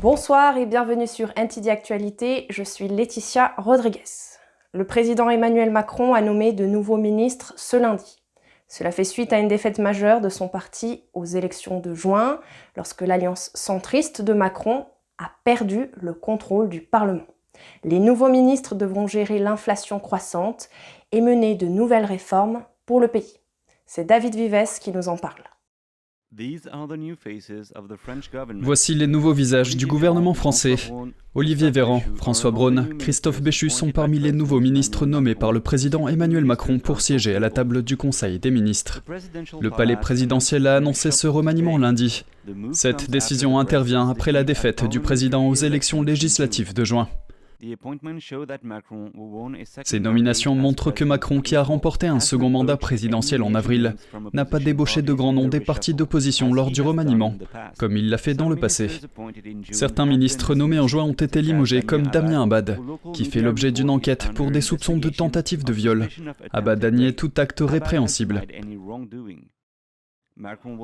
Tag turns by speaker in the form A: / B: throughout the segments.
A: Bonsoir et bienvenue sur NTD Actualité, je suis Laetitia Rodriguez. Le président Emmanuel Macron a nommé de nouveaux ministres ce lundi. Cela fait suite à une défaite majeure de son parti aux élections de juin, lorsque l'alliance centriste de Macron a perdu le contrôle du Parlement. Les nouveaux ministres devront gérer l'inflation croissante et mener de nouvelles réformes pour le pays. C'est David Vives qui nous en parle.
B: Voici les nouveaux visages du gouvernement français. Olivier Véran, François Braun, Christophe Béchu sont parmi les nouveaux ministres nommés par le président Emmanuel Macron pour siéger à la table du Conseil des ministres. Le palais présidentiel a annoncé ce remaniement lundi. Cette décision intervient après la défaite du président aux élections législatives de juin. Ces nominations montrent que Macron, qui a remporté un second mandat présidentiel en avril, n'a pas débauché de grands noms des partis d'opposition lors du remaniement, comme il l'a fait dans le passé. Certains ministres nommés en juin ont été limogés, comme Damien Abad, qui fait l'objet d'une enquête pour des soupçons de tentative de viol. Abad a nié tout acte répréhensible.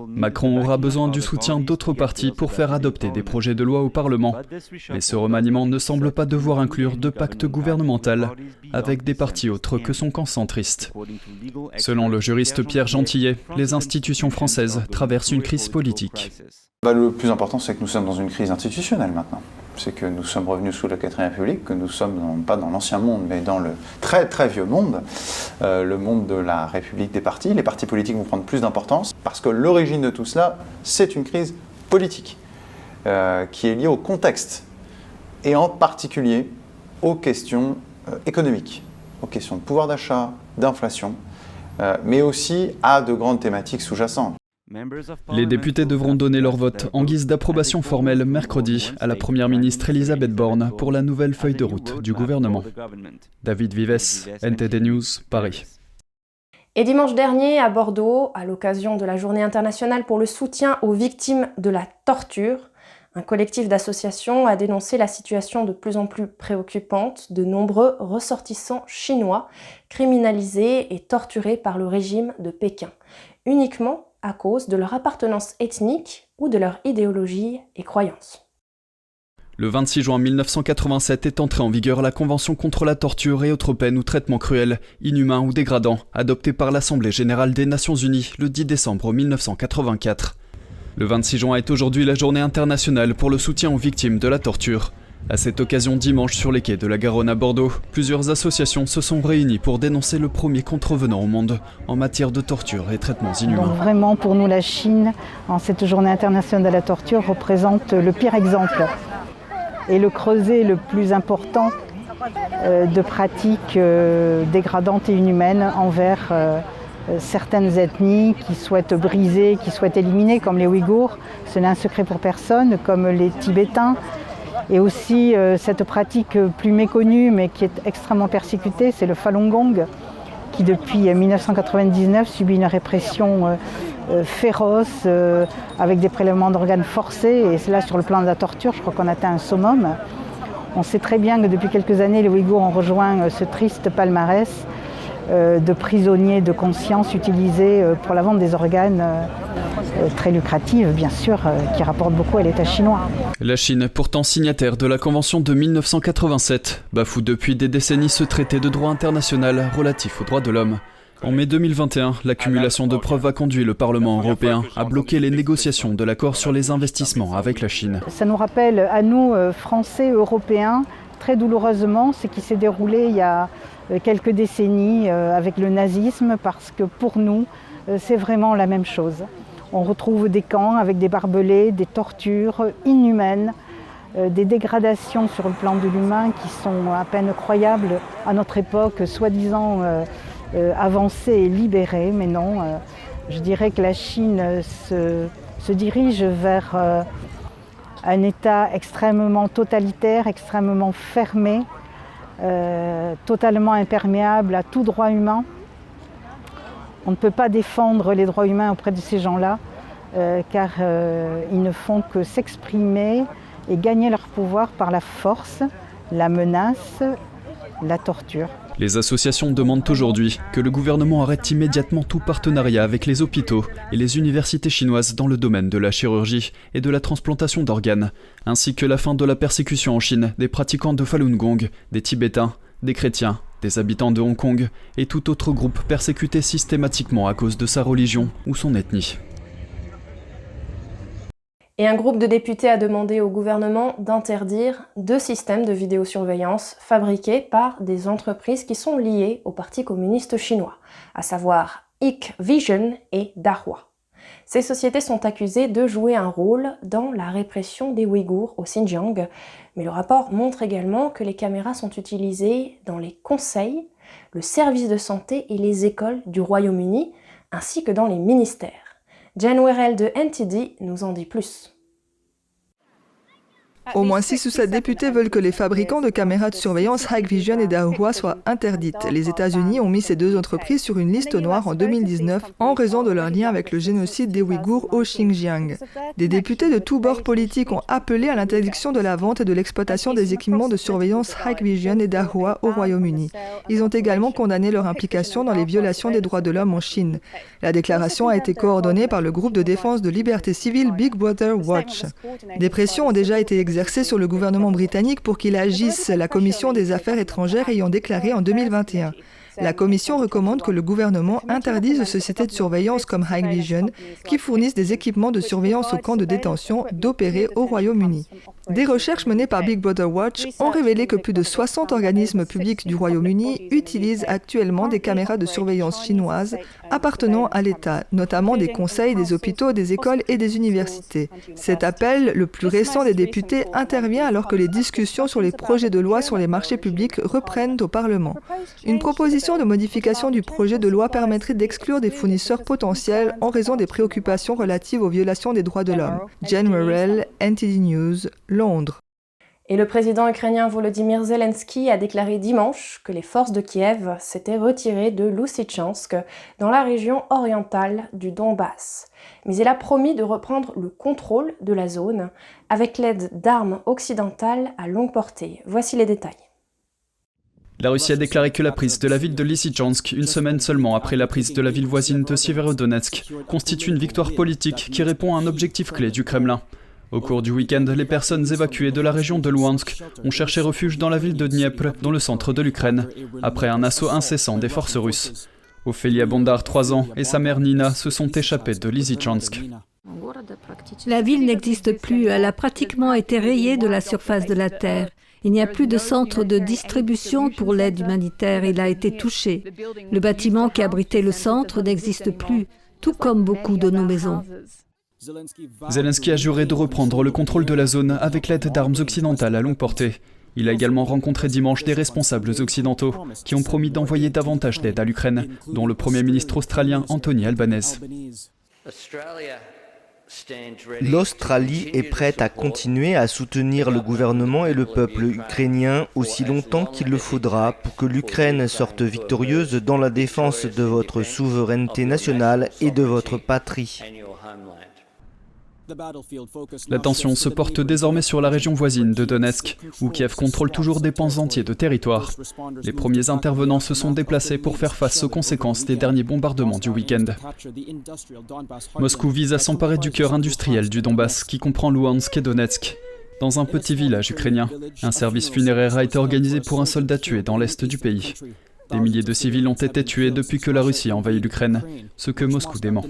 B: Macron aura besoin du soutien d'autres partis pour faire adopter des projets de loi au Parlement. Mais ce remaniement ne semble pas devoir inclure de pacte gouvernemental avec des partis autres que son camp centriste. Selon le juriste Pierre Gentillet, les institutions françaises traversent une crise politique.
C: Bah, le plus important, c'est que nous sommes dans une crise institutionnelle maintenant c'est que nous sommes revenus sous la 4 République, que nous sommes pas dans l'ancien monde, mais dans le très très vieux monde, euh, le monde de la République des partis. Les partis politiques vont prendre plus d'importance parce que l'origine de tout cela, c'est une crise politique euh, qui est liée au contexte et en particulier aux questions euh, économiques, aux questions de pouvoir d'achat, d'inflation, mais aussi à de grandes thématiques sous-jacentes.
B: Les députés devront donner leur vote en guise d'approbation formelle mercredi à la Première ministre Elisabeth Borne pour la nouvelle feuille de route du gouvernement. David Vives, NTD News, Paris.
A: Et dimanche dernier, à Bordeaux, à l'occasion de la Journée internationale pour le soutien aux victimes de la torture, un collectif d'associations a dénoncé la situation de plus en plus préoccupante de nombreux ressortissants chinois criminalisés et torturés par le régime de Pékin, uniquement à cause de leur appartenance ethnique ou de leur idéologie et croyances.
B: Le 26 juin 1987 est entrée en vigueur la Convention contre la torture et autres peines ou traitements cruels, inhumains ou dégradants, adoptée par l'Assemblée générale des Nations unies le 10 décembre 1984. Le 26 juin est aujourd'hui la journée internationale pour le soutien aux victimes de la torture. À cette occasion, dimanche, sur les quais de la Garonne à Bordeaux, plusieurs associations se sont réunies pour dénoncer le premier contrevenant au monde en matière de torture et traitements inhumains.
D: Vraiment, pour nous, la Chine, en cette journée internationale de la torture, représente le pire exemple et le creuset le plus important euh, de pratiques euh, dégradantes et inhumaines envers euh, certaines ethnies qui souhaitent briser, qui souhaitent éliminer, comme les Ouïghours. Ce n'est un secret pour personne, comme les Tibétains et aussi euh, cette pratique plus méconnue mais qui est extrêmement persécutée, c'est le Falun Gong, qui depuis 1999 subit une répression euh, euh, féroce avec des prélèvements d'organes forcés et c'est là sur le plan de la torture, je crois qu'on atteint un summum. On sait très bien que depuis quelques années, les Ouïghours ont rejoint ce triste palmarès de prisonniers de conscience utilisés pour la vente des organes euh, très lucrative, bien sûr, euh, qui rapporte beaucoup à l'État chinois.
B: La Chine, pourtant signataire de la Convention de 1987, bafoue depuis des décennies ce traité de droit international relatif aux droits de l'homme. En mai 2021, l'accumulation de preuves a conduit le Parlement européen à bloquer les négociations de l'accord sur les investissements avec la Chine.
D: Ça nous rappelle à nous, euh, Français, Européens, très douloureusement ce qui s'est déroulé il y a quelques décennies avec le nazisme, parce que pour nous, c'est vraiment la même chose. On retrouve des camps avec des barbelés, des tortures inhumaines, euh, des dégradations sur le plan de l'humain qui sont à peine croyables à notre époque, soi-disant euh, euh, avancée et libérée. Mais non, je dirais que la Chine se, se dirige vers un État extrêmement totalitaire, extrêmement fermé, totalement imperméable à tout droit humain. On ne peut pas défendre les droits humains auprès de ces gens-là, euh, car euh, ils ne font que s'exprimer et gagner leur pouvoir par la force, la menace, la torture.
B: Les associations demandent aujourd'hui que le gouvernement arrête immédiatement tout partenariat avec les hôpitaux et les universités chinoises dans le domaine de la chirurgie et de la transplantation d'organes, ainsi que la fin de la persécution en Chine des pratiquants de Falun Gong, des Tibétains, des chrétiens, des habitants de Hong Kong et tout autre groupe persécuté systématiquement à cause de sa religion ou son ethnie.
A: Et un groupe de députés a demandé au gouvernement d'interdire deux systèmes de vidéosurveillance fabriqués par des entreprises qui sont liées au Parti communiste chinois, à savoir Hikvision et Dahua. Ces sociétés sont accusées de jouer un rôle dans la répression des Ouïghours au Xinjiang, mais le rapport montre également que les caméras sont utilisées dans les conseils, le service de santé et les écoles du Royaume-Uni, ainsi que dans les ministères. Jen Werrell de NTD nous en dit plus.
E: Au moins 6 ou 7 députés veulent que les fabricants de caméras de surveillance Hikvision et Dahua soient interdites. Les États-Unis ont mis ces deux entreprises sur une liste noire en 2019 en raison de leur lien avec le génocide des Ouïghours au Xinjiang. Des députés de tous bords politiques ont appelé à l'interdiction de la vente et de l'exploitation des équipements de surveillance Hikvision et Dahua au Royaume-Uni. Ils ont également condamné leur implication dans les violations des droits de l'homme en Chine. La déclaration a été coordonnée par le groupe de défense de liberté civile Big Brother Watch. Des pressions ont déjà été exercées sur le gouvernement britannique pour qu'il agisse, la Commission des affaires étrangères ayant déclaré en 2021. La Commission recommande que le gouvernement interdise aux sociétés de surveillance comme Hikvision, qui fournissent des équipements de surveillance aux camps de détention, d'opérer au Royaume-Uni. Des recherches menées par Big Brother Watch ont révélé que plus de 60 organismes publics du Royaume-Uni utilisent actuellement des caméras de surveillance chinoises appartenant à l'État, notamment des conseils, des hôpitaux, des écoles et des universités. Cet appel, le plus récent des députés, intervient alors que les discussions sur les projets de loi sur les marchés publics reprennent au Parlement. Une proposition de modification du projet de loi permettrait d'exclure des fournisseurs potentiels en raison des préoccupations relatives aux violations des droits de l'homme. Jen Morrell, NTD News, Londres.
A: Et le président ukrainien Volodymyr Zelensky a déclaré dimanche que les forces de Kiev s'étaient retirées de Loussitchansk, dans la région orientale du Donbass. Mais il a promis de reprendre le contrôle de la zone avec l'aide d'armes occidentales à longue portée. Voici les détails.
B: La Russie a déclaré que la prise de la ville de Lysychansk, une semaine seulement après la prise de la ville voisine de Sieverodonetsk, constitue une victoire politique qui répond à un objectif clé du Kremlin. Au cours du week-end, les personnes évacuées de la région de Luhansk ont cherché refuge dans la ville de Dniepr, dans le centre de l'Ukraine, après un assaut incessant des forces russes. Ophélia Bondar, 3 ans, et sa mère Nina se sont échappées de Lysychansk.
F: La ville n'existe plus, elle a pratiquement été rayée de la surface de la Terre. Il n'y a plus de centre de distribution pour l'aide humanitaire, il a été touché. Le bâtiment qui abritait le centre n'existe plus, tout comme beaucoup de nos maisons.
B: Zelensky a juré de reprendre le contrôle de la zone avec l'aide d'armes occidentales à longue portée. Il a également rencontré dimanche des responsables occidentaux qui ont promis d'envoyer davantage d'aide à l'Ukraine, dont le Premier ministre australien Anthony Albanese.
G: L'Australie est prête à continuer à soutenir le gouvernement et le peuple ukrainien aussi longtemps qu'il le faudra pour que l'Ukraine sorte victorieuse dans la défense de votre souveraineté nationale et de votre patrie.
B: L'attention se porte désormais sur la région voisine de Donetsk, où Kiev contrôle toujours des pans entiers de territoire. Les premiers intervenants se sont déplacés pour faire face aux conséquences des derniers bombardements du week-end. Moscou vise à s'emparer du cœur industriel du Donbass, qui comprend Luhansk et Donetsk. Dans un petit village ukrainien, un service funéraire a été organisé pour un soldat tué dans l'est du pays. Des milliers de civils ont été tués depuis que la Russie a envahi l'Ukraine, ce que Moscou dément.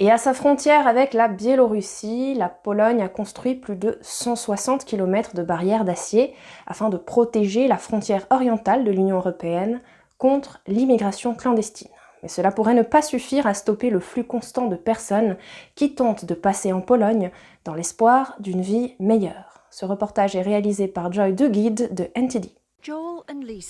A: Et à sa frontière avec la Biélorussie, la Pologne a construit plus de 160 km de barrières d'acier afin de protéger la frontière orientale de l'Union européenne contre l'immigration clandestine. Mais cela pourrait ne pas suffire à stopper le flux constant de personnes qui tentent de passer en Pologne dans l'espoir d'une vie meilleure. Ce reportage est réalisé par Joy Duguid de NTD.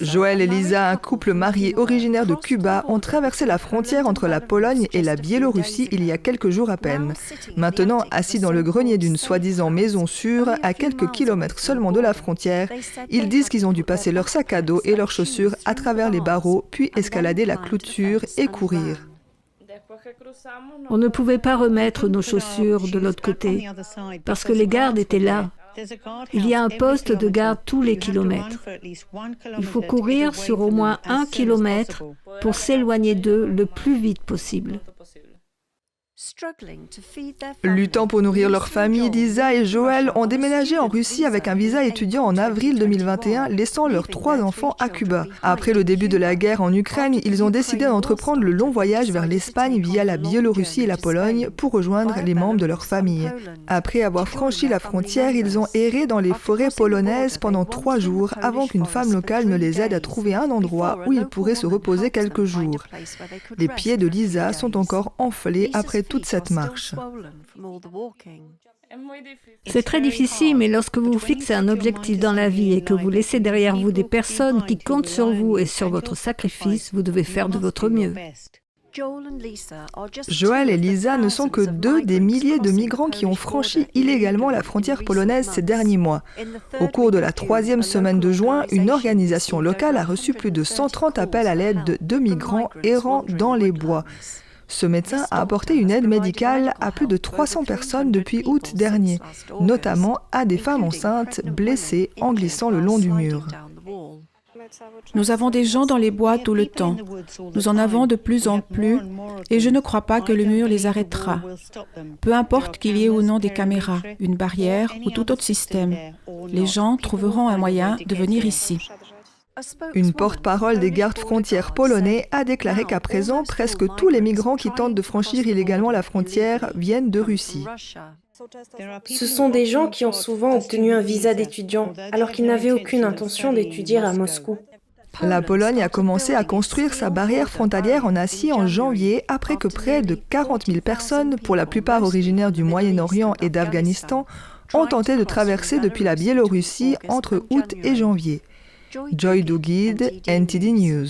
E: Joël et Lisa, un couple marié originaire de Cuba, ont traversé la frontière entre la Pologne et la Biélorussie il y a quelques jours à peine. Maintenant, assis dans le grenier d'une soi-disant maison sûre, à quelques kilomètres seulement de la frontière, ils disent qu'ils ont dû passer leur sac à dos et leurs chaussures à travers les barreaux, puis escalader la clôture et courir.
F: On ne pouvait pas remettre nos chaussures de l'autre côté parce que les gardes étaient là. Il y a un poste de garde tous les kilomètres. Il faut courir sur au moins un kilomètre pour s'éloigner d'eux le plus vite possible.
E: Luttant pour nourrir leur famille, Lisa et Joël ont déménagé en Russie avec un visa étudiant en avril 2021, laissant leurs trois enfants à Cuba. Après le début de la guerre en Ukraine, ils ont décidé d'entreprendre le long voyage vers l'Espagne via la Biélorussie et la Pologne pour rejoindre les membres de leur famille. Après avoir franchi la frontière, ils ont erré dans les forêts polonaises pendant trois jours avant qu'une femme locale ne les aide à trouver un endroit où ils pourraient se reposer quelques jours. Les pieds de Lisa sont encore enflés après toute cette marche.
F: C'est très difficile, mais lorsque vous fixez un objectif dans la vie et que vous laissez derrière vous des personnes qui comptent sur vous et sur votre sacrifice, vous devez faire de votre mieux.
E: Joël et Lisa ne sont que deux des milliers de migrants qui ont franchi illégalement la frontière polonaise ces derniers mois. Au cours de la troisième semaine de juin, une organisation locale a reçu plus de 130 appels à l'aide de migrants errant dans les bois. Ce médecin a apporté une aide médicale à plus de 300 personnes depuis août dernier, notamment à des femmes enceintes blessées en glissant le long du mur.
H: Nous avons des gens dans les bois tout le temps. Nous en avons de plus en plus et je ne crois pas que le mur les arrêtera. Peu importe qu'il y ait ou non des caméras, une barrière ou tout autre système, les gens trouveront un moyen de venir ici.
E: Une porte-parole des gardes frontières polonais a déclaré qu'à présent, presque tous les migrants qui tentent de franchir illégalement la frontière viennent de Russie.
A: Ce sont des gens qui ont souvent obtenu un visa d'étudiant alors qu'ils n'avaient aucune intention d'étudier à Moscou.
E: La Pologne a commencé à construire sa barrière frontalière en acier en janvier après que près de 40 000 personnes, pour la plupart originaires du Moyen-Orient et d'Afghanistan, ont tenté de traverser depuis la Biélorussie entre août et janvier. Joy Dugid, NTD News.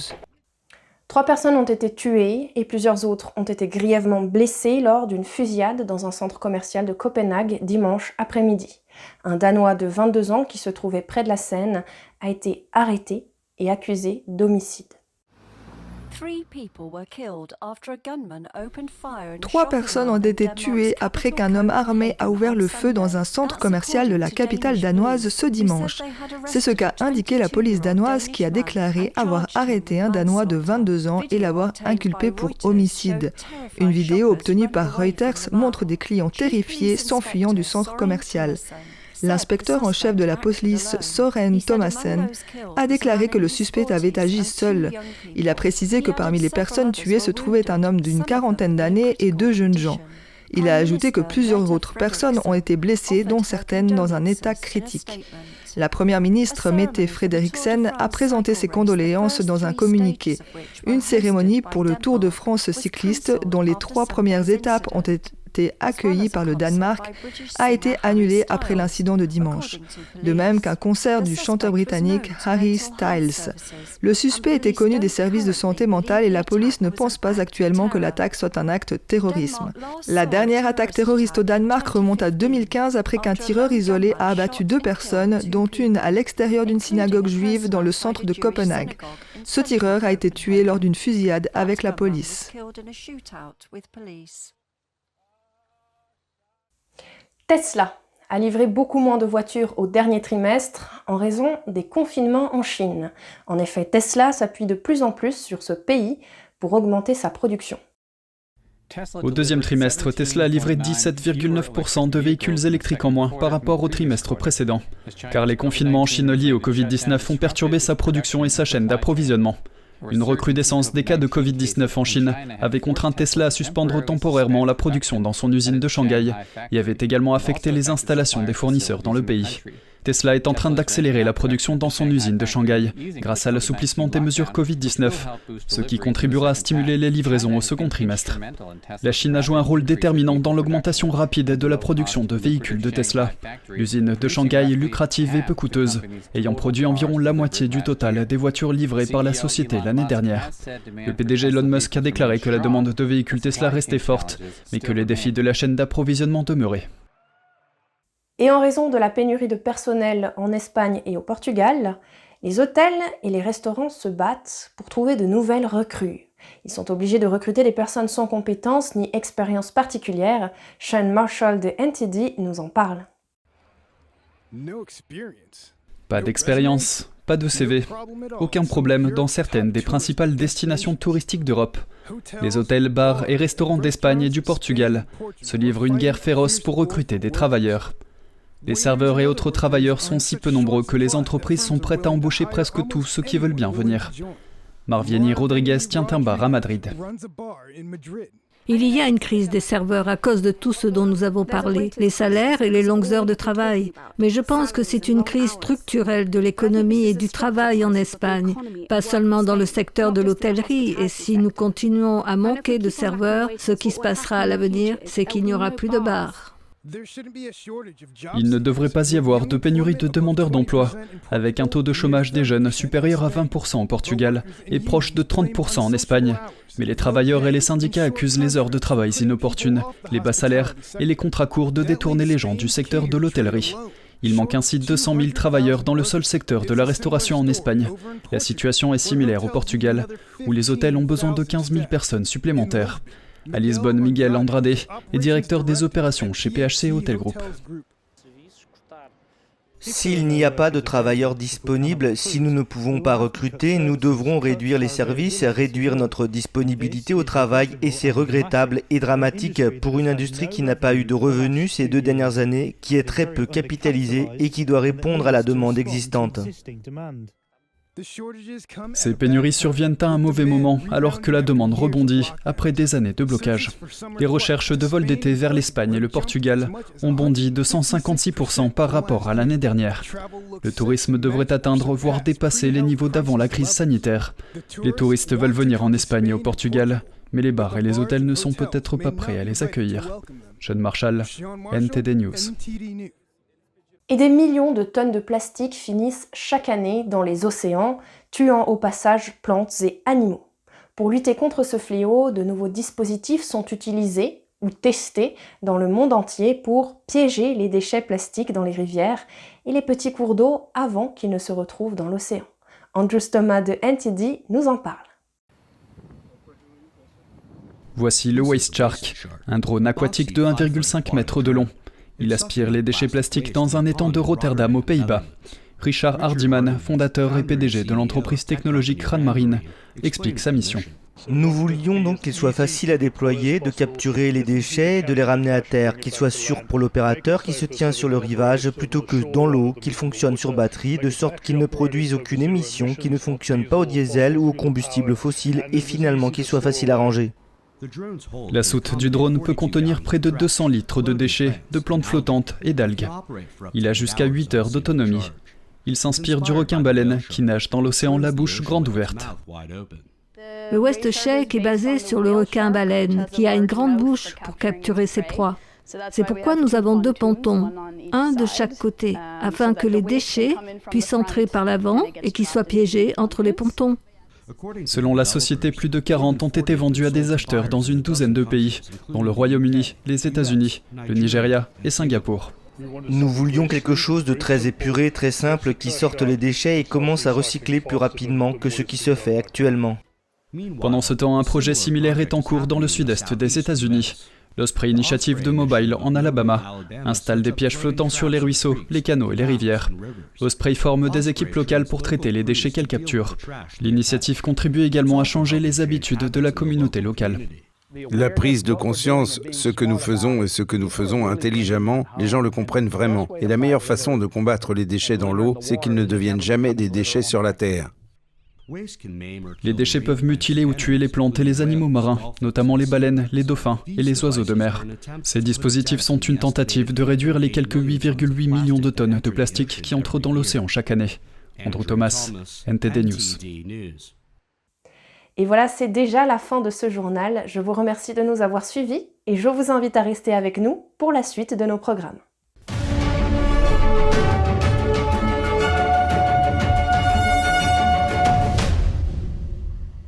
A: Trois personnes ont été tuées et plusieurs autres ont été grièvement blessées lors d'une fusillade dans un centre commercial de Copenhague dimanche après-midi. Un Danois de 22 ans qui se trouvait près de la Seine a été arrêté et accusé d'homicide.
E: Trois personnes ont été tuées après qu'un homme armé a ouvert le feu dans un centre commercial de la capitale danoise ce dimanche. C'est ce qu'a indiqué la police danoise qui a déclaré avoir arrêté un Danois de 22 ans et l'avoir inculpé pour homicide. Une vidéo obtenue par Reuters montre des clients terrifiés s'enfuyant du centre commercial. L'inspecteur en chef de la police, Soren Thomasen, a déclaré que le suspect avait agi seul. Il a précisé que parmi les personnes tuées se trouvait un homme d'une quarantaine d'années et deux jeunes gens. Il a ajouté que plusieurs autres personnes ont été blessées, dont certaines dans un état critique. La première ministre Mette Frederiksen a présenté ses condoléances dans un communiqué. Une cérémonie pour le Tour de France cycliste dont les trois premières étapes ont été accueilli par le Danemark a été annulé après l'incident de dimanche, de même qu'un concert du chanteur britannique Harry Styles. Le suspect était connu des services de santé mentale et la police ne pense pas actuellement que l'attaque soit un acte terrorisme. La dernière attaque terroriste au Danemark remonte à 2015 après qu'un tireur isolé a abattu deux personnes, dont une à l'extérieur d'une synagogue juive dans le centre de Copenhague. Ce tireur a été tué lors d'une fusillade avec la police.
A: Tesla a livré beaucoup moins de voitures au dernier trimestre en raison des confinements en Chine. En effet, Tesla s'appuie de plus en plus sur ce pays pour augmenter sa production.
B: Au deuxième trimestre, Tesla a livré 17,9% de véhicules électriques en moins par rapport au trimestre précédent, car les confinements en Chine liés au Covid-19 ont perturbé sa production et sa chaîne d'approvisionnement. Une recrudescence des cas de Covid-19 en Chine avait contraint Tesla à suspendre temporairement la production dans son usine de Shanghai et avait également affecté les installations des fournisseurs dans le pays. Tesla est en train d'accélérer la production dans son usine de Shanghai grâce à l'assouplissement des mesures Covid-19, ce qui contribuera à stimuler les livraisons au second trimestre. La Chine a joué un rôle déterminant dans l'augmentation rapide de la production de véhicules de Tesla. L'usine de Shanghai lucrative et peu coûteuse, ayant produit environ la moitié du total des voitures livrées par la société l'année dernière. Le PDG Elon Musk a déclaré que la demande de véhicules Tesla restait forte, mais que les défis de la chaîne d'approvisionnement demeuraient.
A: Et en raison de la pénurie de personnel en Espagne et au Portugal, les hôtels et les restaurants se battent pour trouver de nouvelles recrues. Ils sont obligés de recruter des personnes sans compétences ni expérience particulière. Sean Marshall de NTD nous en parle.
B: Pas d'expérience, pas de CV, aucun problème dans certaines des principales destinations touristiques d'Europe. Les hôtels, bars et restaurants d'Espagne et du Portugal se livrent une guerre féroce pour recruter des travailleurs. Les serveurs et autres travailleurs sont si peu nombreux que les entreprises sont prêtes à embaucher presque tous ceux qui veulent bien venir. Marvieni Rodriguez tient un bar à Madrid.
F: Il y a une crise des serveurs à cause de tout ce dont nous avons parlé, les salaires et les longues heures de travail. Mais je pense que c'est une crise structurelle de l'économie et du travail en Espagne, pas seulement dans le secteur de l'hôtellerie. Et si nous continuons à manquer de serveurs, ce qui se passera à l'avenir, c'est qu'il n'y aura plus de bars.
B: Il ne devrait pas y avoir de pénurie de demandeurs d'emploi, avec un taux de chômage des jeunes supérieur à 20% au Portugal et proche de 30% en Espagne. Mais les travailleurs et les syndicats accusent les heures de travail inopportunes, les bas salaires et les contrats courts de détourner les gens du secteur de l'hôtellerie. Il manque ainsi 200 000 travailleurs dans le seul secteur de la restauration en Espagne. La situation est similaire au Portugal, où les hôtels ont besoin de 15 000 personnes supplémentaires. À Lisbonne, Miguel Andrade est directeur des opérations chez PHC Hotel Group.
G: S'il n'y a pas de travailleurs disponibles, si nous ne pouvons pas recruter, nous devrons réduire les services, réduire notre disponibilité au travail et c'est regrettable et dramatique pour une industrie qui n'a pas eu de revenus ces deux dernières années, qui est très peu capitalisée et qui doit répondre à la demande existante.
B: Ces pénuries surviennent à un mauvais moment alors que la demande rebondit après des années de blocage. Les recherches de vols d'été vers l'Espagne et le Portugal ont bondi de 156% par rapport à l'année dernière. Le tourisme devrait atteindre voire dépasser les niveaux d'avant la crise sanitaire. Les touristes veulent venir en Espagne et au Portugal, mais les bars et les hôtels ne sont peut-être pas prêts à les accueillir. Jeanne Marshall, NTD News
A: et des millions de tonnes de plastique finissent chaque année dans les océans, tuant au passage plantes et animaux. Pour lutter contre ce fléau, de nouveaux dispositifs sont utilisés ou testés dans le monde entier pour piéger les déchets plastiques dans les rivières et les petits cours d'eau avant qu'ils ne se retrouvent dans l'océan. Andrew Stoma de NTD nous en parle.
B: Voici le Waste Shark, un drone aquatique de 1,5 m de long. Il aspire les déchets plastiques dans un étang de Rotterdam aux Pays-Bas. Richard Hardiman, fondateur et PDG de l'entreprise technologique Ranmarine, explique sa mission.
G: Nous voulions donc qu'il soit facile à déployer, de capturer les déchets et de les ramener à terre, qu'il soit sûr pour l'opérateur qui se tient sur le rivage plutôt que dans l'eau, qu'il fonctionne sur batterie, de sorte qu'il ne produise aucune émission, qu'il ne fonctionne pas au diesel ou au combustible fossile et finalement qu'il soit facile à ranger.
B: La soute du drone peut contenir près de 200 litres de déchets, de plantes flottantes et d'algues. Il a jusqu'à 8 heures d'autonomie. Il s'inspire du requin-baleine qui nage dans l'océan la bouche grande ouverte.
F: Le West Shake est basé sur le requin-baleine qui a une grande bouche pour capturer ses proies. C'est pourquoi nous avons deux pontons, un de chaque côté, afin que les déchets puissent entrer par l'avant et qu'ils soient piégés entre les pontons.
B: Selon la société, plus de 40 ont été vendus à des acheteurs dans une douzaine de pays, dont le Royaume-Uni, les États-Unis, le Nigeria et Singapour.
G: Nous voulions quelque chose de très épuré, très simple, qui sorte les déchets et commence à recycler plus rapidement que ce qui se fait actuellement.
B: Pendant ce temps, un projet similaire est en cours dans le sud-est des États-Unis. L'Osprey Initiative de Mobile en Alabama installe des pièges flottants sur les ruisseaux, les canaux et les rivières. Osprey forme des équipes locales pour traiter les déchets qu'elle capture. L'initiative contribue également à changer les habitudes de la communauté locale.
I: La prise de conscience, ce que nous faisons et ce que nous faisons intelligemment, les gens le comprennent vraiment. Et la meilleure façon de combattre les déchets dans l'eau, c'est qu'ils ne deviennent jamais des déchets sur la Terre.
B: Les déchets peuvent mutiler ou tuer les plantes et les animaux marins, notamment les baleines, les dauphins et les oiseaux de mer. Ces dispositifs sont une tentative de réduire les quelques 8,8 millions de tonnes de plastique qui entrent dans l'océan chaque année. Andrew Thomas, NTD News.
A: Et voilà, c'est déjà la fin de ce journal. Je vous remercie de nous avoir suivis et je vous invite à rester avec nous pour la suite de nos programmes.